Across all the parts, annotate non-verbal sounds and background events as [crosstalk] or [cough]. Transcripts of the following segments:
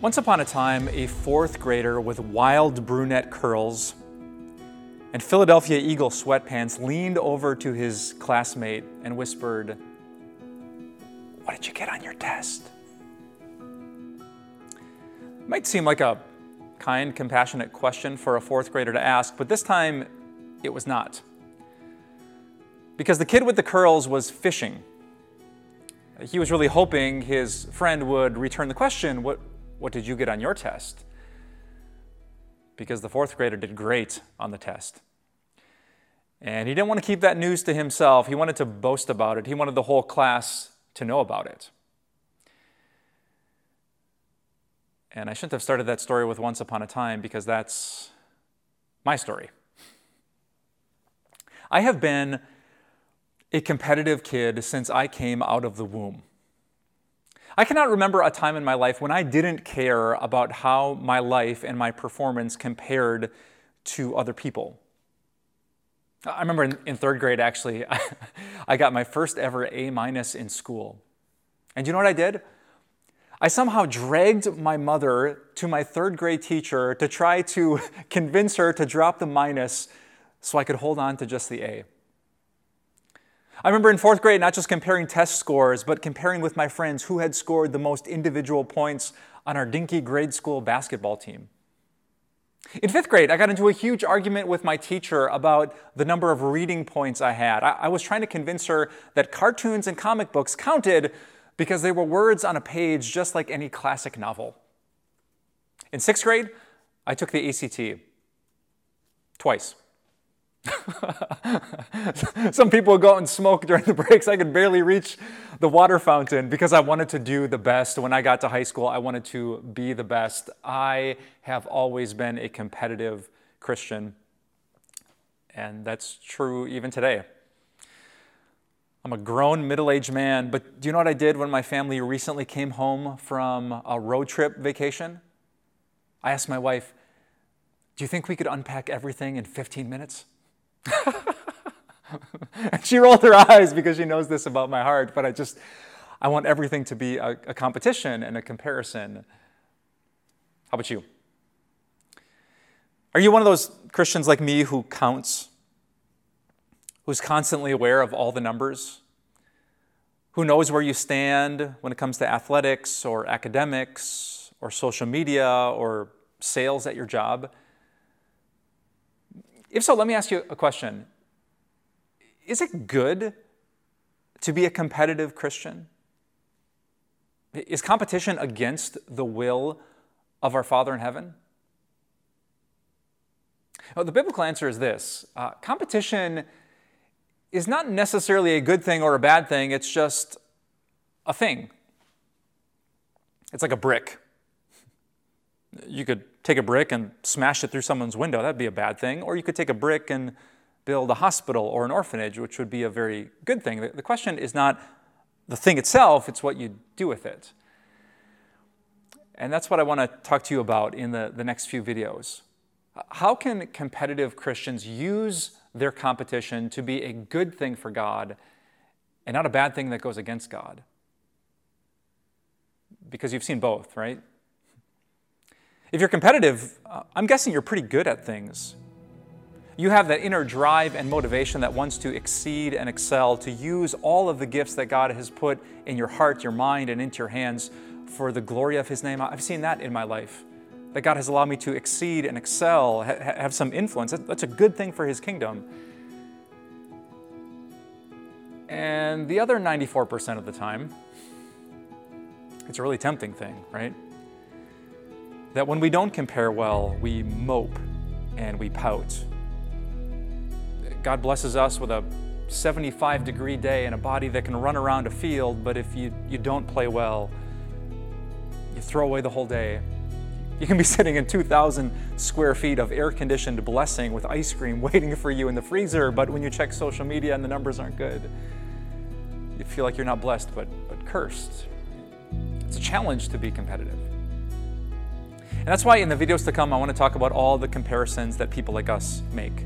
Once upon a time, a fourth grader with wild brunette curls and Philadelphia Eagle sweatpants leaned over to his classmate and whispered, What did you get on your test? It might seem like a kind, compassionate question for a fourth grader to ask, but this time it was not. Because the kid with the curls was fishing. He was really hoping his friend would return the question, What, what did you get on your test? Because the fourth grader did great on the test. And he didn't want to keep that news to himself. He wanted to boast about it. He wanted the whole class to know about it. And I shouldn't have started that story with Once Upon a Time because that's my story. I have been a competitive kid since I came out of the womb. I cannot remember a time in my life when I didn't care about how my life and my performance compared to other people. I remember in, in third grade, actually, [laughs] I got my first ever A minus in school. And you know what I did? I somehow dragged my mother to my third grade teacher to try to [laughs] convince her to drop the minus so I could hold on to just the A. I remember in fourth grade not just comparing test scores, but comparing with my friends who had scored the most individual points on our dinky grade school basketball team. In fifth grade, I got into a huge argument with my teacher about the number of reading points I had. I, I was trying to convince her that cartoons and comic books counted because they were words on a page just like any classic novel. In sixth grade, I took the ACT twice. [laughs] Some people would go out and smoke during the breaks. I could barely reach the water fountain because I wanted to do the best. When I got to high school, I wanted to be the best. I have always been a competitive Christian, and that's true even today. I'm a grown middle aged man, but do you know what I did when my family recently came home from a road trip vacation? I asked my wife, Do you think we could unpack everything in 15 minutes? [laughs] and she rolled her eyes because she knows this about my heart, but I just, I want everything to be a, a competition and a comparison. How about you? Are you one of those Christians like me who counts? Who's constantly aware of all the numbers? Who knows where you stand when it comes to athletics or academics or social media or sales at your job? If so, let me ask you a question Is it good to be a competitive Christian? Is competition against the will of our Father in heaven? The biblical answer is this uh, competition is not necessarily a good thing or a bad thing, it's just a thing. It's like a brick. You could take a brick and smash it through someone's window. That'd be a bad thing. Or you could take a brick and build a hospital or an orphanage, which would be a very good thing. The question is not the thing itself, it's what you do with it. And that's what I want to talk to you about in the, the next few videos. How can competitive Christians use their competition to be a good thing for God and not a bad thing that goes against God? Because you've seen both, right? If you're competitive, I'm guessing you're pretty good at things. You have that inner drive and motivation that wants to exceed and excel, to use all of the gifts that God has put in your heart, your mind, and into your hands for the glory of His name. I've seen that in my life. That God has allowed me to exceed and excel, ha- have some influence. That's a good thing for His kingdom. And the other 94% of the time, it's a really tempting thing, right? That when we don't compare well, we mope and we pout. God blesses us with a 75 degree day and a body that can run around a field, but if you, you don't play well, you throw away the whole day. You can be [laughs] sitting in 2,000 square feet of air conditioned blessing with ice cream [laughs] waiting for you in the freezer, but when you check social media and the numbers aren't good, you feel like you're not blessed but, but cursed. It's a challenge to be competitive. And that's why in the videos to come, I want to talk about all the comparisons that people like us make.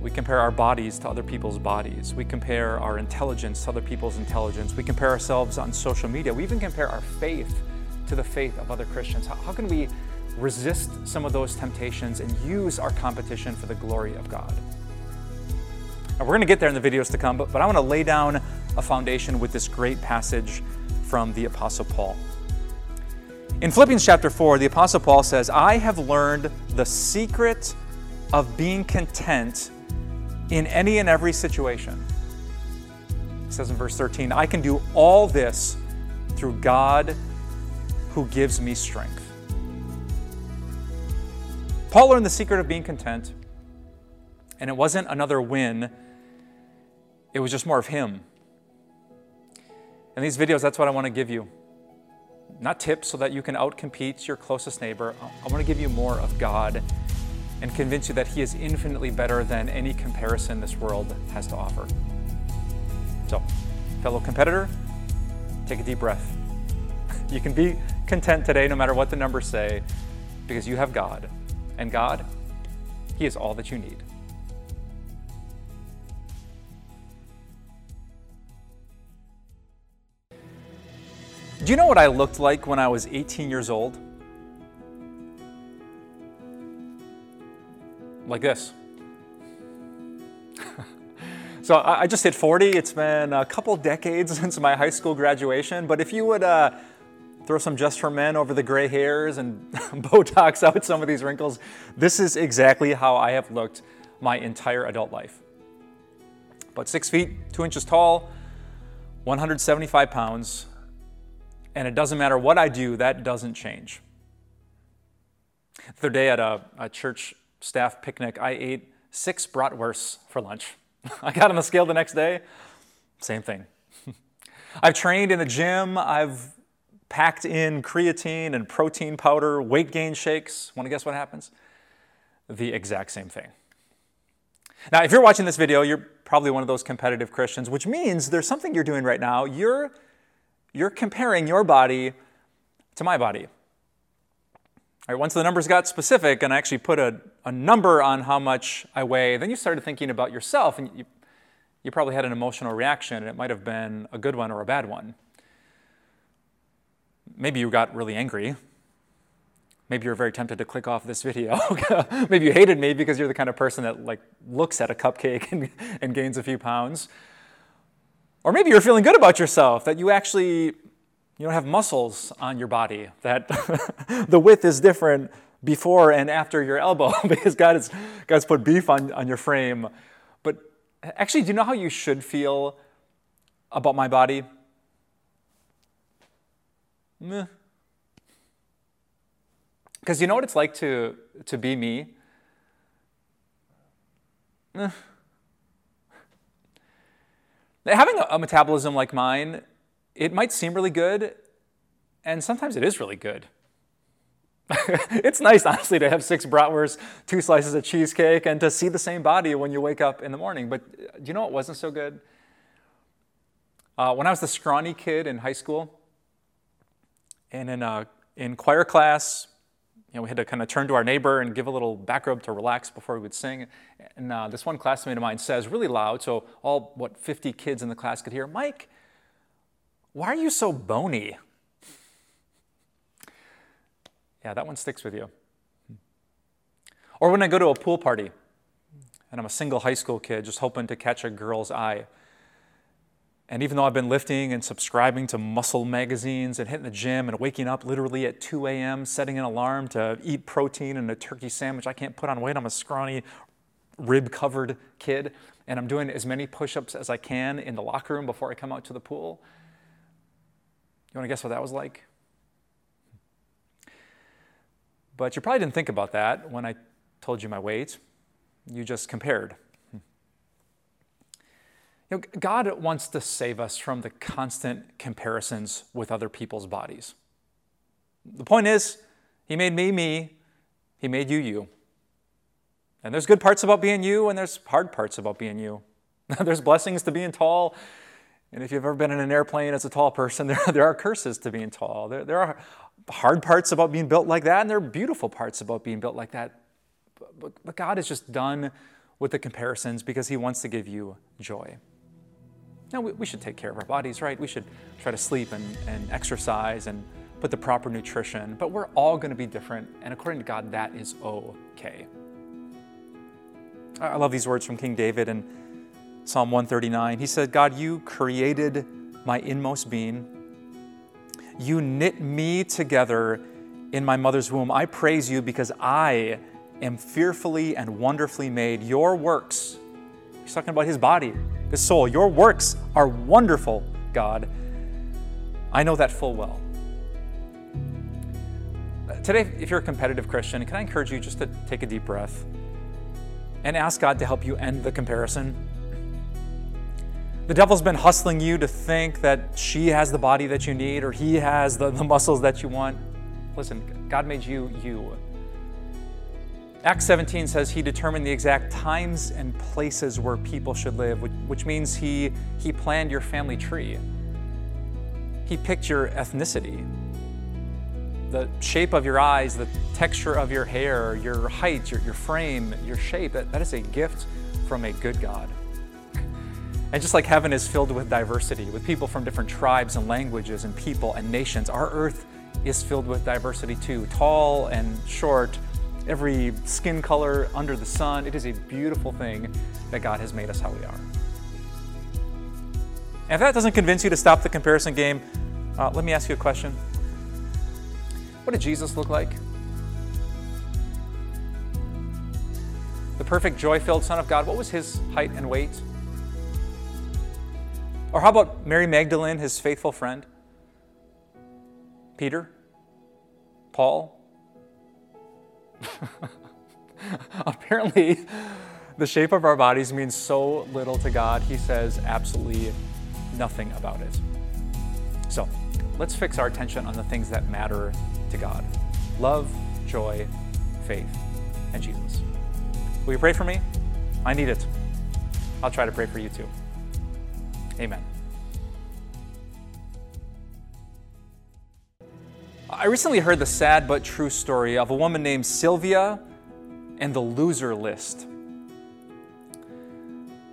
We compare our bodies to other people's bodies. We compare our intelligence to other people's intelligence. We compare ourselves on social media. We even compare our faith to the faith of other Christians? How, how can we resist some of those temptations and use our competition for the glory of God? And we're going to get there in the videos to come, but, but I want to lay down a foundation with this great passage from the Apostle Paul. In Philippians chapter 4, the Apostle Paul says, I have learned the secret of being content in any and every situation. He says in verse 13, I can do all this through God who gives me strength. Paul learned the secret of being content, and it wasn't another win, it was just more of him. In these videos, that's what I want to give you. Not tips so that you can outcompete your closest neighbor. I want to give you more of God and convince you that He is infinitely better than any comparison this world has to offer. So, fellow competitor, take a deep breath. [laughs] You can be content today no matter what the numbers say because you have God. And God, He is all that you need. Do you know what I looked like when I was 18 years old? Like this. [laughs] so I just hit 40. It's been a couple decades [laughs] since my high school graduation, but if you would uh, throw some just for men over the gray hairs and [laughs] Botox out some of these wrinkles, this is exactly how I have looked my entire adult life. About six feet, two inches tall, 175 pounds, and it doesn't matter what I do, that doesn't change. The other day at a, a church staff picnic, I ate six bratwursts for lunch. [laughs] I got on the scale the next day, same thing. [laughs] I've trained in the gym, I've packed in creatine and protein powder, weight gain shakes. Want to guess what happens? The exact same thing. Now, if you're watching this video, you're probably one of those competitive Christians, which means there's something you're doing right now. You're you're comparing your body to my body. All right, once the numbers got specific and I actually put a, a number on how much I weigh, then you started thinking about yourself and you, you probably had an emotional reaction and it might have been a good one or a bad one. Maybe you got really angry. Maybe you're very tempted to click off this video. [laughs] Maybe you hated me because you're the kind of person that like looks at a cupcake [laughs] and, and gains a few pounds. Or maybe you're feeling good about yourself, that you actually you don't have muscles on your body, that [laughs] the width is different before and after your elbow [laughs] because God has, God's put beef on, on your frame. But actually, do you know how you should feel about my body? Because you know what it's like to, to be me? Meh. Having a, metabolism like mine, it might seem really good, and sometimes it is really good. [laughs] it's nice, honestly, to have six bratwursts, two slices of cheesecake, and to see the same body when you wake up in the morning. But uh, do you know what wasn't so good? Uh, when I was the scrawny kid in high school, and in, uh, in choir class, know, we had to kind of turn to our neighbor and give a little back rub to relax before we would sing. And uh, this one classmate of mine says really loud, so all, what, 50 kids in the class could hear, Mike, why are you so bony? Yeah, that one sticks with you. Or when I go to a pool party and I'm a single high school kid just hoping to catch a girl's eye, and even though I've been lifting and subscribing to muscle magazines and hitting the gym and waking up literally at 2 a.m., setting an alarm to eat protein and a turkey sandwich, I can't put on weight. I'm a scrawny, rib covered kid. And I'm doing as many push ups as I can in the locker room before I come out to the pool. You want to guess what that was like? But you probably didn't think about that when I told you my weight. You just compared. You know, God wants to save us from the constant comparisons with other people's bodies. The point is, He made me me, He made you you. And there's good parts about being you, and there's hard parts about being you. [laughs] there's blessings to being tall, and if you've ever been in an airplane as a tall person, [laughs] there, there are curses to being tall. There, there are hard parts about being built like that, and there are beautiful parts about being built like that. But, but God is just done with the comparisons because He wants to give you joy. Now, we, we should take care of our bodies, right? We should try to sleep and, and exercise. And, put the proper nutrition, but we're all going to be different, and according to God, that is okay. I love these words from King David in Psalm 139. He said, God, you created my inmost being. You knit me together in my mother's womb. I praise you because I am fearfully and wonderfully made. Your works, he's talking about his body, his soul, your works are wonderful, God. I know that full well. Today, if you're a competitive Christian, can I encourage you just to take a deep breath and ask God to help you end the comparison? The devil's been hustling you to think that she has the body that you need or he has the, the muscles that you want. Listen, God made you you. Acts 17 says he determined the exact times and places where people should live, which, means he, he planned your family tree. He picked your ethnicity, the shape of your eyes, the texture of your hair, your height, your, your frame, your shape. That, that is a gift from a good God. And just like heaven is filled with diversity, with people from different tribes and languages and people and nations, our earth is filled with diversity too. Tall and short, every skin color under the sun. It is a beautiful thing that God has made us how we are. And if that doesn't convince you to stop the comparison game, uh, let me ask you a question. What did Jesus look like? The perfect, joy filled Son of God, what was his height and weight? Or how about Mary Magdalene, his faithful friend? Peter? Paul? [laughs] Apparently, the shape of our bodies means so little to God, He says absolutely nothing about it. So, let's fix our attention on the things that matter to God love, joy, faith, and Jesus. Will you pray for me? I need it. I'll try to pray for you too. Amen. I recently heard the sad but true story of a woman named Sylvia and the loser list.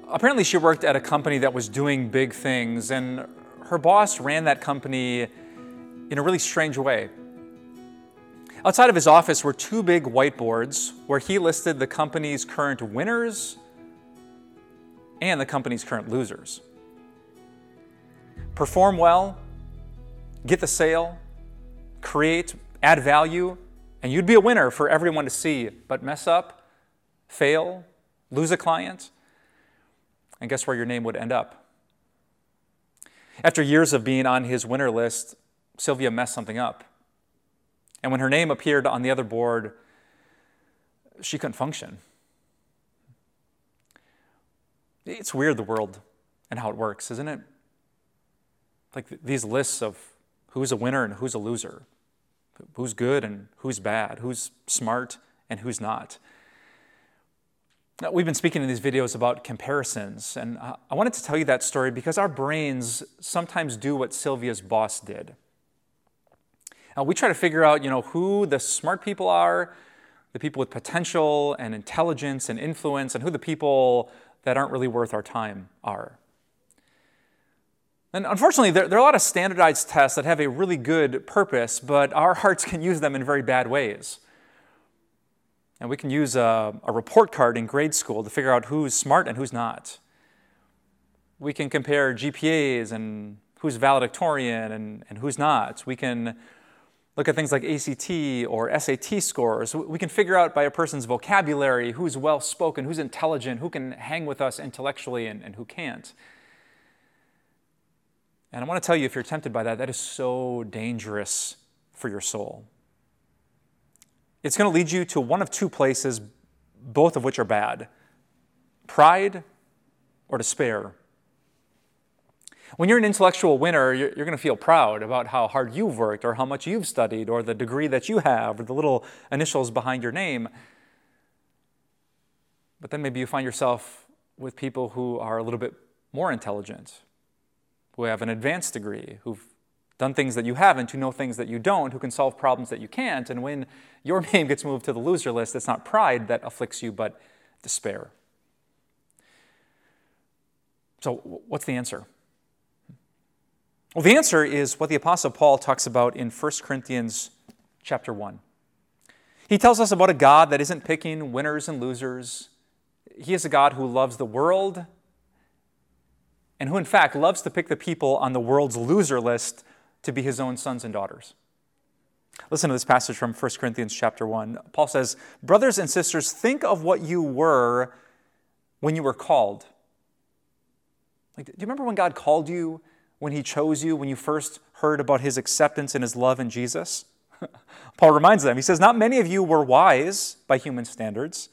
Apparently, she worked at a company that was doing big things, and her boss ran that company in a really strange way. Outside of his office were two big whiteboards where he listed the company's current winners and the company's current losers. Perform well, get the sale, create, add value, and you'd be a winner for everyone to see. But mess up, fail, lose a client, and guess where your name would end up? After years of being on his winner list, Sylvia messed something up. And when her name appeared on the other board, she couldn't function. It's weird, the world and how it works, isn't it? Like these lists of who's a winner and who's a loser who's good and who's bad, who's smart and who's not. Now, we've been speaking in these videos about comparisons, and I wanted to tell you that story because our brains sometimes do what Sylvia's boss did. Now, we try to figure out, you know, who the smart people are, the people with potential and intelligence and influence, and who the people that aren't really worth our time are. And unfortunately, there, there, are a lot of standardized tests that have a really good purpose, but our [laughs] hearts can use them in very bad ways. And we can use a, a report card in grade school to figure out who's smart and who's not. We can compare GPAs and who's valedictorian and, and who's not. We can look at things like ACT or SAT scores. We can figure out by a person's vocabulary who's well spoken, who's intelligent, who can hang with us intellectually, and, and who can't. And I want to tell you, if you're tempted by that, that is so dangerous for your soul. It's going to lead you to one of two places, both of which are bad pride or despair. When you're an intellectual winner, you're, going to feel proud about how hard you've worked, or how much you've studied, or the degree that you have, or the little initials behind your name. But then maybe you find yourself with people who are a little bit more intelligent, who have an advanced degree, who've done things that you haven't, who know things that you don't, who can solve problems that you can't. And when your [laughs] name gets moved to the loser list, it's not pride that afflicts you, but despair. So, what's the answer? Well, the answer is what the apostle Paul talks about in 1 Corinthians chapter 1. He tells us about a God that isn't picking winners and losers. He is a God who loves the world and who, in fact, loves to pick the people on the world's loser list to be his own sons and daughters. Listen to this passage from 1 Corinthians chapter 1. Paul says, Brothers and sisters, think of what you were when you were called. Like, do you remember when God called you, when He chose you, when you first heard about His acceptance and His love in Jesus? [laughs] Paul reminds them, he says, Not many of you were wise by human standards.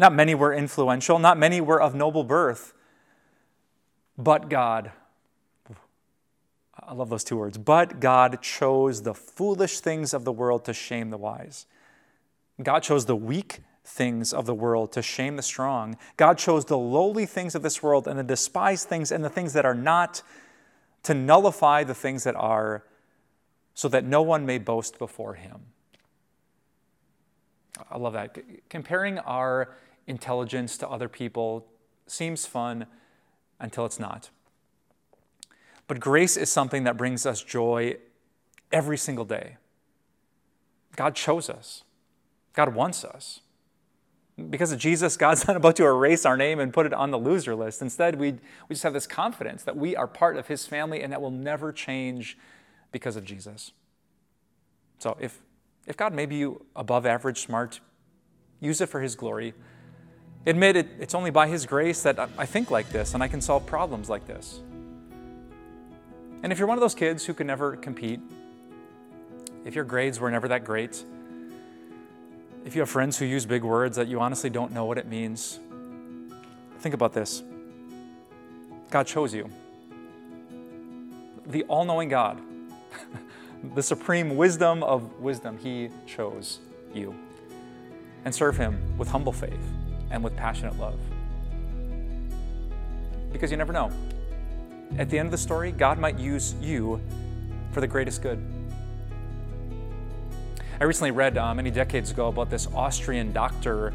Not many were influential. Not many were of noble birth. But God, I love those two words, but God chose the foolish things of the world to shame the wise. God chose the weak things of the world to shame the strong. God chose the lowly things of this world and the despised things and the things that are not to nullify the things that are so that no one may boast before him. I love that. Comparing our intelligence to other people seems fun until it's not. But grace is something that brings us joy every single day. God chose us, God wants us. Because of Jesus, God's [laughs] not about to erase our name and put it on the loser list. Instead, we, we just have this confidence that we are part of His family and that will never change because of Jesus. So if, if God made you above average smart, use it for His glory. Admit it, it's only by His grace that I think like this and I can solve problems like this. And if you're one of those kids who could never compete, if your grades were never that great, if you have friends who use big words that you honestly don't know what it means, think about this God chose you. The all knowing God [laughs] the supreme wisdom of wisdom, He chose you. And serve Him with humble faith and with passionate love. Because you never know. At the end of the story, God might use you for the greatest good. I recently read uh, many decades ago about this Austrian doctor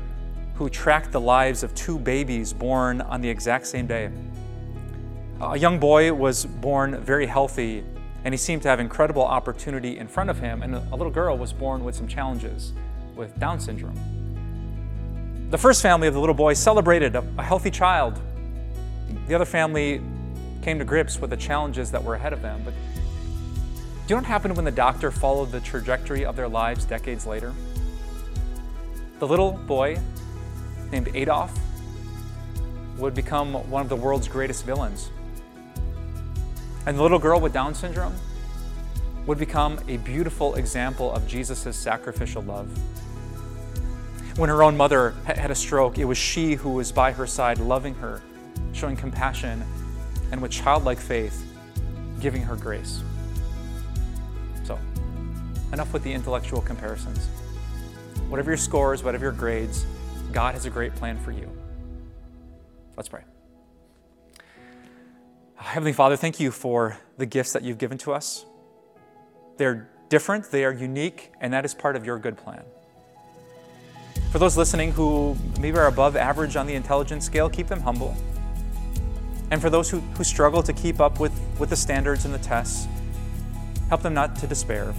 who tracked the lives of two babies born on the exact same day. A young boy was born very healthy and he seemed to have incredible opportunity in front of him, and a little girl was born with some challenges with Down syndrome. The first family of the little boy celebrated a, healthy child. The other family came to grips with the challenges that were ahead of them. But do you know what happened when the doctor followed the trajectory of their lives decades later? The little boy named Adolf would become one of the world's greatest villains and the little girl with Down syndrome would become a beautiful example of Jesus' sacrificial love. When her own mother had a stroke, it was she who was by her side, loving her, showing compassion, and with childlike faith, giving her grace. So, enough with the intellectual comparisons. Whatever your scores, whatever your grades, God has a great plan for you. Let's pray. Heavenly Father, thank you for the gifts that you've given to us. They're different, they are unique, and that is part of your good plan. For those listening who maybe are above average on the intelligence scale, keep them humble. And for those who, who struggle to keep up with, with the standards and the tests, help them not to despair,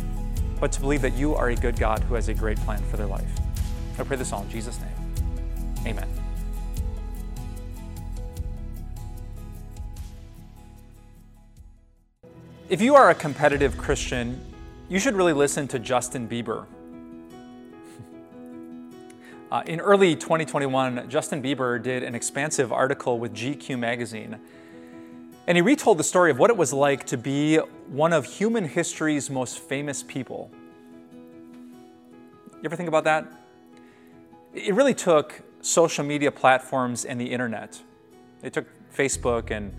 but to believe that you are a good God who has a great plan for their life. I pray this all in Jesus' name. Amen. If you are a competitive Christian, you should really listen to Justin Bieber. Uh, in early 2021, Justin Bieber did an expansive article with GQ magazine. And he retold the story of what it was like to be one of human history's most famous people. You ever think about that? It really took social media platforms and the internet. It took Facebook and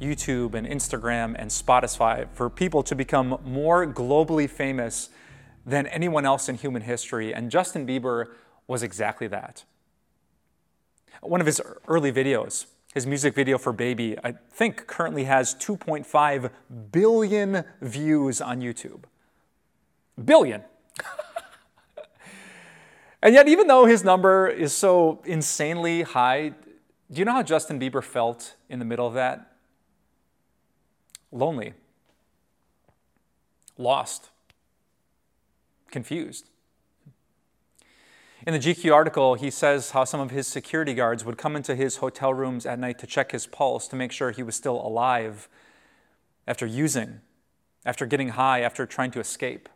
YouTube and Instagram and Spotify for people to become more globally famous than anyone else in human history. And Justin Bieber was exactly that. One of his early videos, his music video for Baby, I think currently has 2.5 billion views on YouTube. Billion! [laughs] and yet, even though his number is so insanely high, do you know how Justin Bieber felt in the middle of that? lonely, lost, confused. In the GQ article, he says how some of his security guards would come into his hotel rooms at night to check his pulse to make sure he was still alive after using, after getting high, after trying to escape.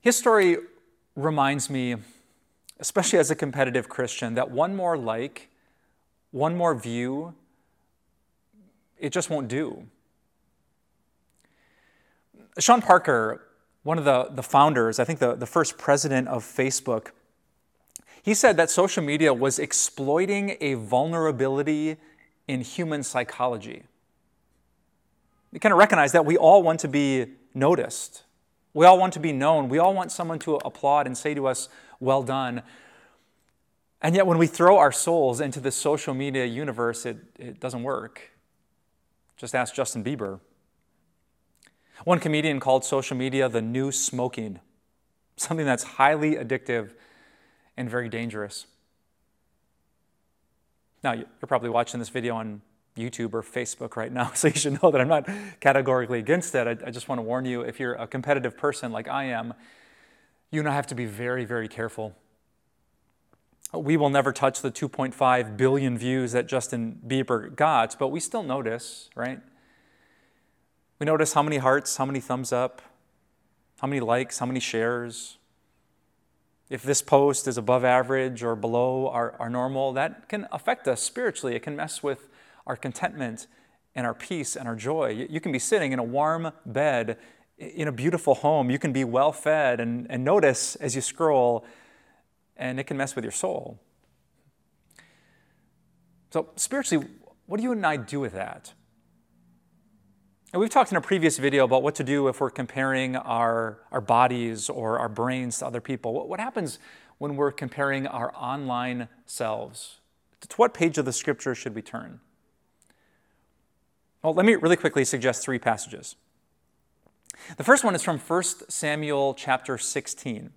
His story reminds me, especially as a competitive Christian, that one more like, one more view, it just won't do. Sean Parker one of the, the founders, I think the, the first president of Facebook, he said that social media was exploiting a vulnerability in human psychology. You kind of recognize that we all want to be noticed. We all want to be known. We all want someone to applaud and say to us, well done. And yet, when we throw our souls into the social media universe, it, it doesn't work. Just ask Justin Bieber. One comedian called social media the new smoking, something that's highly addictive and very dangerous. Now, you're probably watching this video on YouTube or Facebook right now, [laughs] so you should know that I'm not categorically against it. I, just want to warn you if you're a competitive person like I am, you and I have to be very, very careful. We will never touch the 2.5 billion views that Justin Bieber got, but we still notice, right? We notice how many hearts, how many thumbs up, how many likes, how many shares. If this post is above average or below our, our normal, that can affect us spiritually. It can mess with our contentment and our peace and our joy. You can be sitting in a warm bed in a beautiful home. You can be well fed and, and notice as you scroll, and it can mess with your soul. So, spiritually, what do you and I do with that? And we've talked in a previous video about what to do if we're comparing our, our bodies or our brains to other people. What, what happens when we're comparing our online selves? To what page of the scripture should we turn? Well, let me really quickly suggest three passages. The first one is from 1 Samuel chapter 16.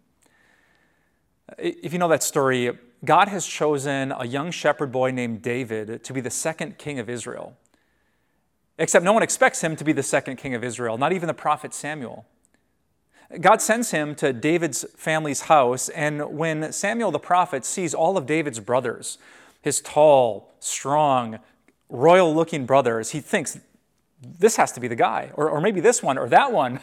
If you know that story, God has chosen a young shepherd boy named David to be the second king of Israel. Except no one expects him to be the second king of Israel, not even the prophet Samuel. God sends him to David's family's house, and when Samuel the prophet sees all of David's brothers, his tall, strong, royal looking brothers, he thinks, this has to be the guy, or, or maybe this one, or that one.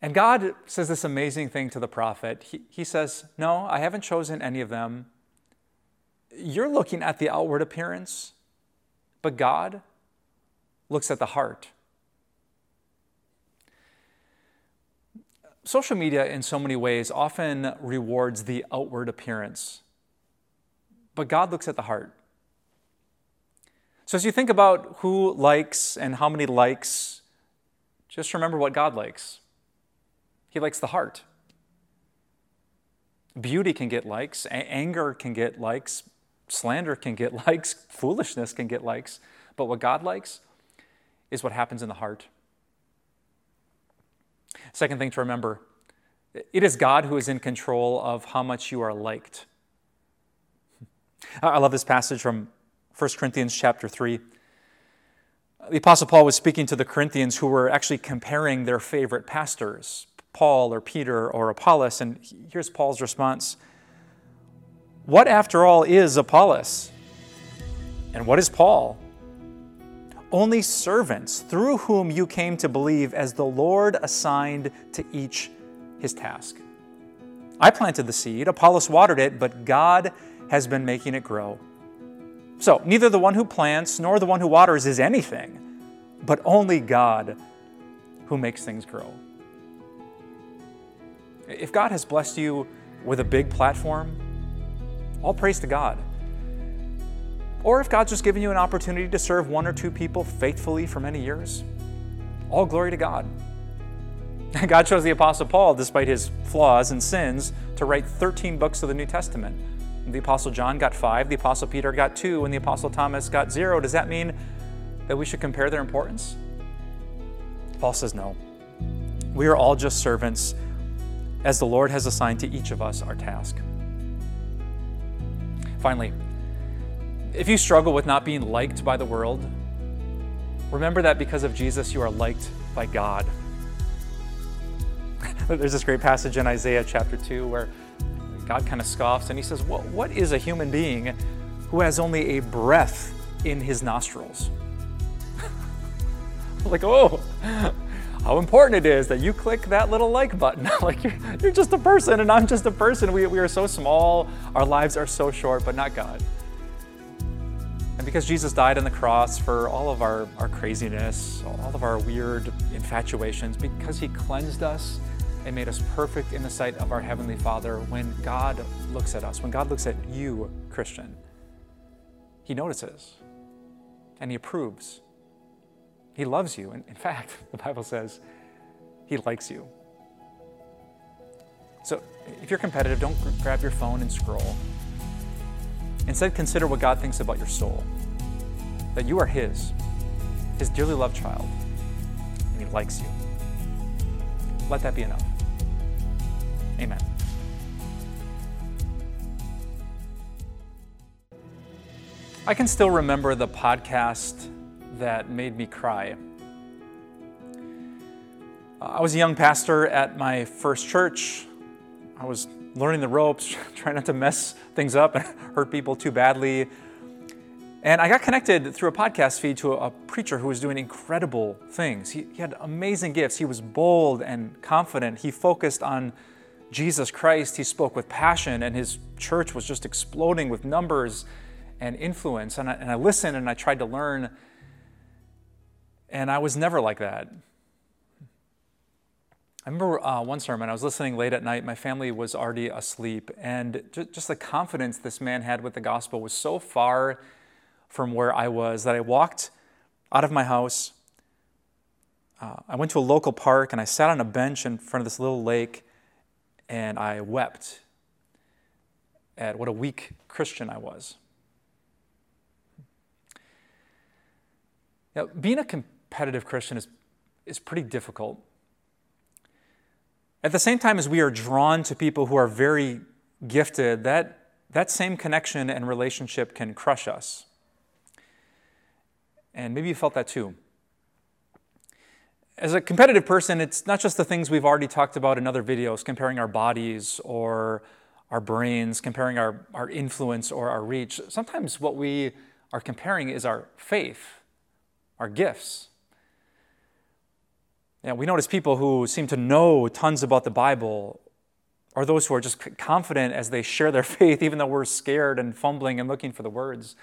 And God says this amazing thing to the prophet. He, he says, No, I haven't chosen any of them. You're looking at the outward appearance, but God looks at the heart. Social media, in so many ways, often rewards the outward appearance, but God looks at the heart. So, as you think about who likes and how many likes, just remember what God likes. He likes the heart. Beauty can get likes, anger can get likes, slander can get [laughs] likes, foolishness can get likes, but what God likes is what happens in the heart. Second thing to remember it is God who is in control of how much you are liked. I love this passage from 1 Corinthians chapter 3. The Apostle Paul was speaking to the Corinthians who were actually comparing their favorite pastors, Paul or Peter or Apollos, and here's Paul's response What, after all, is Apollos? And what is Paul? Only servants through whom you came to believe as the Lord assigned to each his task. I planted the seed, Apollos watered it, but God has been making it grow. So, neither the one who plants nor the one who waters is anything, but only God who makes things grow. If God has blessed you with a big platform, all praise to God. Or if God's just given you an opportunity to serve one or two people faithfully for many years, all glory to God. [laughs] God chose the Apostle Paul, despite his flaws and sins, to write 13 books of the New Testament. The Apostle John got five, the Apostle Peter got two, and the Apostle Thomas got zero. Does that mean that we should compare their importance? Paul says no. We are all just servants as the Lord has assigned to each of us our task. Finally, if you struggle with not being liked by the world, Remember that because of Jesus, you are liked by God. [laughs] There's this great passage in Isaiah chapter 2 where God kind of scoffs and he says, well, What is a human being who has only a breath in his nostrils? [laughs] like, oh, [laughs] how important it is that you click that little like button. like, you're, you're just a person and I'm just a person. We, we are so small, our lives are so short, but not God. Because Jesus died on the cross for all of our, our craziness, all of our weird infatuations, because he cleansed us and made us perfect in the sight of our Heavenly Father, when God looks at us, when God looks at you, Christian, he notices and he approves. He loves you. And in fact, [laughs] the Bible says he likes you. So if you're competitive, don't grab your phone and scroll. Instead, consider what God thinks about your soul that you are His, His dearly loved child, and He likes you. Let that be enough. Amen. I can still remember the podcast that made me cry. I was a young pastor at my first church. I was learning the ropes, [laughs] trying not to mess things up and [laughs] hurt people too badly. And I got connected through a podcast feed to a, preacher who was doing incredible things. He, he, had amazing gifts. He was bold and confident. He focused on Jesus Christ. He spoke with passion, and his church was just exploding with numbers and influence. And I, and I listened and I tried to learn, and I was never like that. I remember uh, one sermon, I was listening late at night. My family was already asleep. And just the confidence this man had with the gospel was so far from where I was that I walked out of my house. Uh, I went to a local park and I sat on a bench in front of this little lake and I wept at what a weak Christian I was. Now, being a competitive Christian is, is pretty difficult. At the same time as we are drawn to people who are very gifted, that, that same connection and relationship can crush us. And maybe you felt that too. As a competitive person, it's not just the things we've already talked about in other videos, comparing our bodies or our brains, comparing our, our influence or our reach. Sometimes what we are comparing is our faith, our gifts. Yeah, we notice people who seem to know tons about the Bible or those who are just confident as they share their [laughs] faith, even though we're scared and fumbling and looking for the words.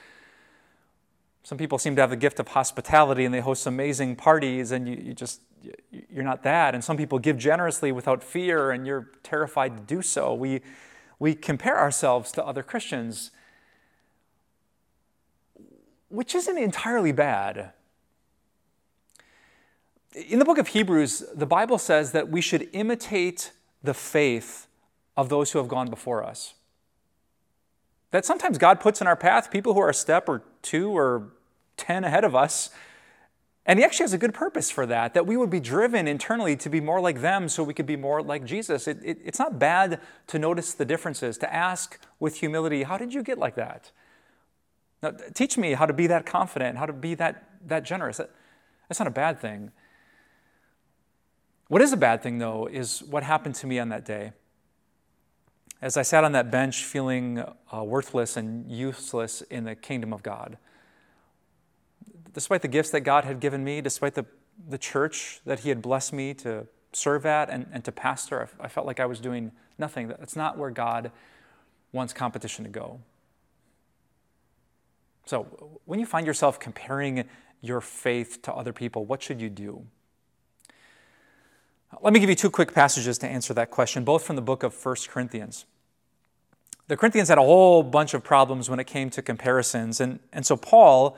Some people seem to have the gift of hospitality and they host amazing parties, and you, you just, you're not that. And some people give generously without fear, and you're terrified to do so. We, we compare ourselves to other Christians, which isn't entirely bad. In the book of Hebrews, the Bible says that we should imitate the faith of those who have gone before us. That sometimes God puts in our path people who are a step or two or 10 ahead of us. And He actually has a good purpose for that, that we would be driven internally to be more like them so we could be more like Jesus. It, it, it's not bad to notice the differences, to ask with humility, How did you get like that? Now, teach me how to be that confident, how to be that, that generous. That, that's not a bad thing. What is a bad thing, though, is what happened to me on that day. As I sat on that bench feeling uh, worthless and useless in the kingdom of God, despite the gifts that God had given me, despite the, the church that He had blessed me to serve at and, and to pastor, I, felt like I was doing nothing. That's not where God wants competition to go. So, when you find yourself comparing your faith to other people, what should you do? Let me give you two quick passages to answer that question, both from the book of 1 Corinthians. The Corinthians had a whole bunch of problems when it came to comparisons. And, and so, Paul,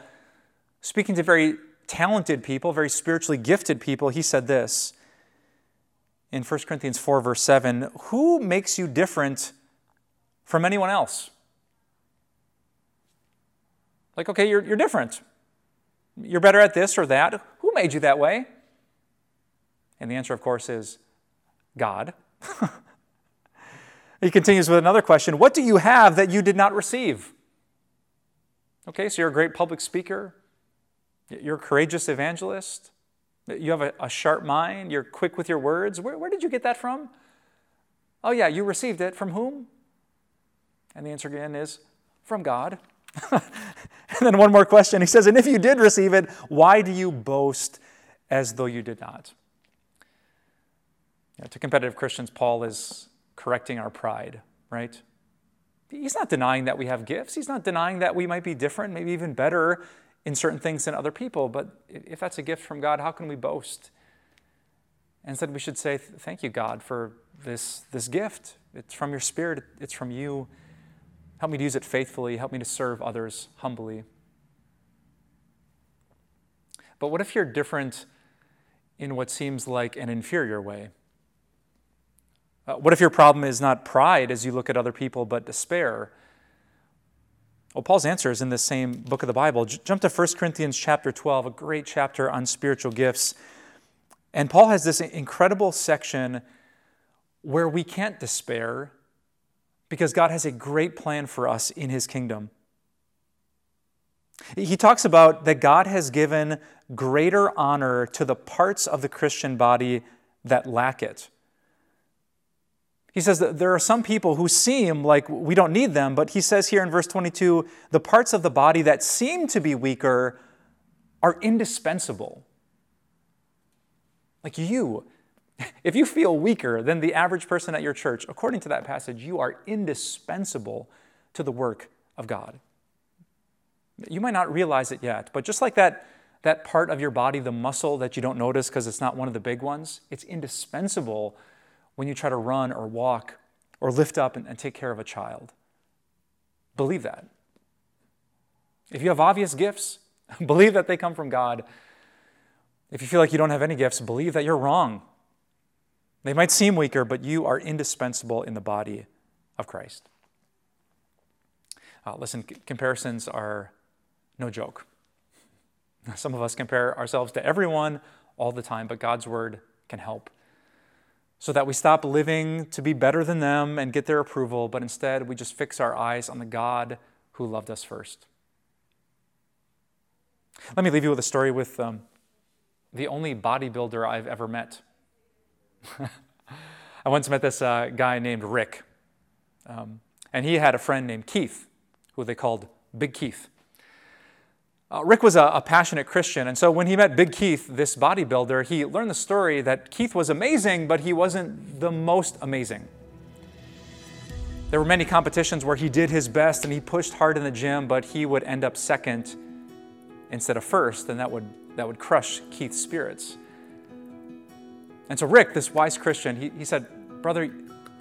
speaking to very talented people, very spiritually gifted people, he said this in 1 Corinthians 4, verse 7 Who makes you different from anyone else? Like, okay, you're, you're different. You're better at this or that. Who made you that way? And the answer, of course, is God. [laughs] he continues with another question What do you have that you did not receive? Okay, so you're a great public speaker. You're a courageous evangelist. You have a, a sharp mind. You're quick with your words. Where, where did you get that from? Oh, yeah, you received it. From whom? And the answer again is from God. [laughs] and then one more question. He says, And if you did receive it, why do you boast as though you did not? You know, to competitive Christians, Paul is correcting our pride, right? He's not denying that we have gifts. He's not denying that we might be different, maybe even better in certain things than other people. But if that's a gift from God, how can we boast? Instead, we should say, Thank you, God, for this, this gift. It's from your Spirit, it's from you. Help me to use it faithfully. Help me to serve others humbly. But what if you're different in what seems like an inferior way? Uh, what if your problem is not pride as you look at other people, but despair? Well, Paul's answer is in the same book of the Bible. J- jump to 1 Corinthians chapter 12, a great chapter on spiritual gifts. And Paul has this incredible section where we can't despair because God has a great plan for us in his kingdom. He talks about that God has given greater honor to the parts of the Christian body that lack it. He says that there are some people who seem like we don't need them, but he says here in verse 22 the parts of the body that seem to be weaker are indispensable. Like you, if you feel weaker than the average person at your church, according to that passage, you are indispensable to the work of God. You might not realize it yet, but just like that, that part of your body, the muscle that you don't notice because it's not one of the big ones, it's indispensable when you try to run or walk or lift up and, and take care of a child. Believe that. If you have obvious gifts, [laughs] believe that they come from God. If you feel like you don't have any gifts, believe that you're wrong. They might seem weaker, but you are indispensable in the body of Christ. Uh, listen, c- comparisons are no joke. [laughs] Some of us compare ourselves to everyone all the time, but God's word can help. So that we stop living to be better than them and get their approval, but instead we just fix our eyes on the God who loved us first. Let me leave you with a story with um, the only bodybuilder I've ever met. [laughs] I once met this uh, guy named Rick, um, and he had a friend named Keith, who they called Big Keith. Uh, Rick was a, a, passionate Christian, and so when he met Big Keith, this bodybuilder, he learned the story that Keith was amazing, but he wasn't the most amazing. There were many competitions where he did his best and he pushed hard in the gym, but he would end up second instead of first, and that would, that would crush Keith's spirits. And so, Rick, this wise Christian, he, he said, Brother, do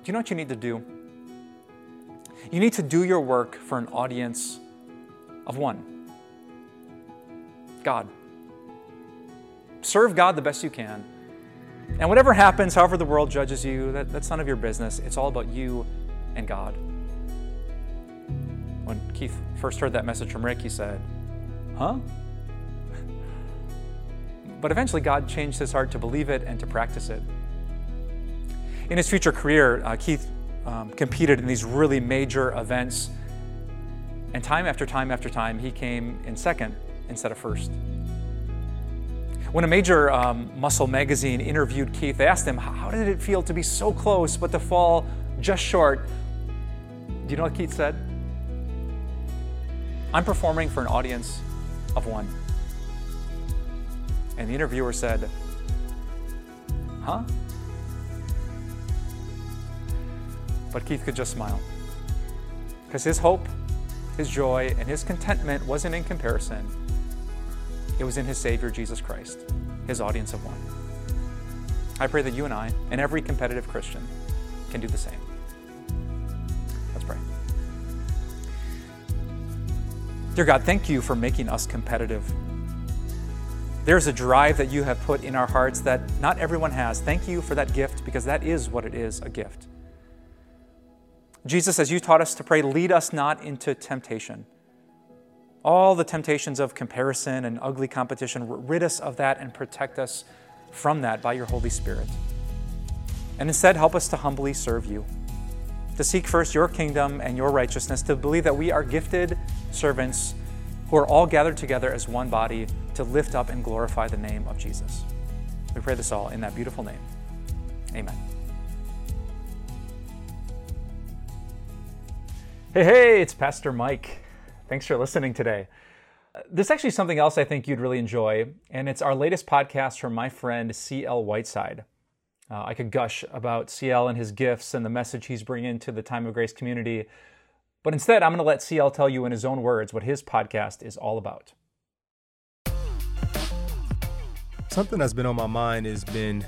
you know what you need to do? You need to do your work for an audience of one God. Serve God the best you can. And whatever happens, however the world judges you, that, that's none of your business. It's all about you and God. When Keith first heard that message from Rick, he said, Huh? [laughs] But eventually, God changed his heart to believe it and to practice it. In his future career, uh, Keith um, competed in these really major events. And time after time after time, he came in second instead of first. When a major um, muscle magazine interviewed Keith, they asked him, How did it feel to be so close but to fall just short? Do you know what Keith said? I'm performing for an audience of one. And the interviewer said, Huh? But Keith could just smile. Because his hope, his joy, and his contentment wasn't in comparison, it was in his Savior, Jesus Christ, his audience of one. I pray that you and I, and every competitive Christian, can do the same. Let's pray. Dear God, thank you for making us competitive there's a drive that you have put in our hearts that not everyone has. Thank you for that gift because that is what it is a gift. Jesus, as you taught us to pray, lead us not into temptation. All the temptations of comparison and ugly competition, rid us of that and protect us from that by your Holy Spirit. And instead, help us to humbly serve you, to seek first your kingdom and your righteousness, to believe that we are gifted servants who are all gathered together as one body to lift up and glorify the name of Jesus. We pray this all in that beautiful name. Amen. Hey, hey, it's Pastor Mike. Thanks for listening today. There's actually something else I think you'd really enjoy, and it's our latest podcast from my friend C.L. Whiteside. Uh, I could gush about CL and his gifts and the message he's bringing to the Time of Grace community, but instead, I'm going to let CL tell you in his own words what his podcast is all about. Something that's been on my mind has been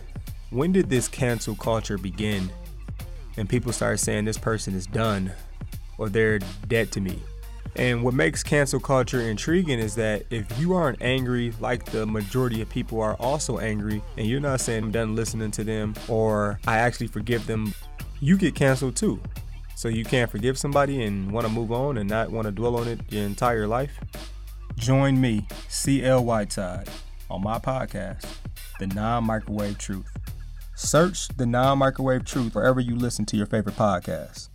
when did this cancel culture begin? And people start saying this person is done or they're dead to me. And what makes cancel culture intriguing is that if you aren't angry like the majority of people are also angry, and you're not saying I'm done listening to them or I actually forgive them, you get canceled too. So you can't forgive somebody and want to move on and not want to dwell on it your entire life? Join me, CL Whiteside, on my podcast, The Non Microwave Truth. Search The Non Microwave Truth wherever you listen to your favorite podcasts.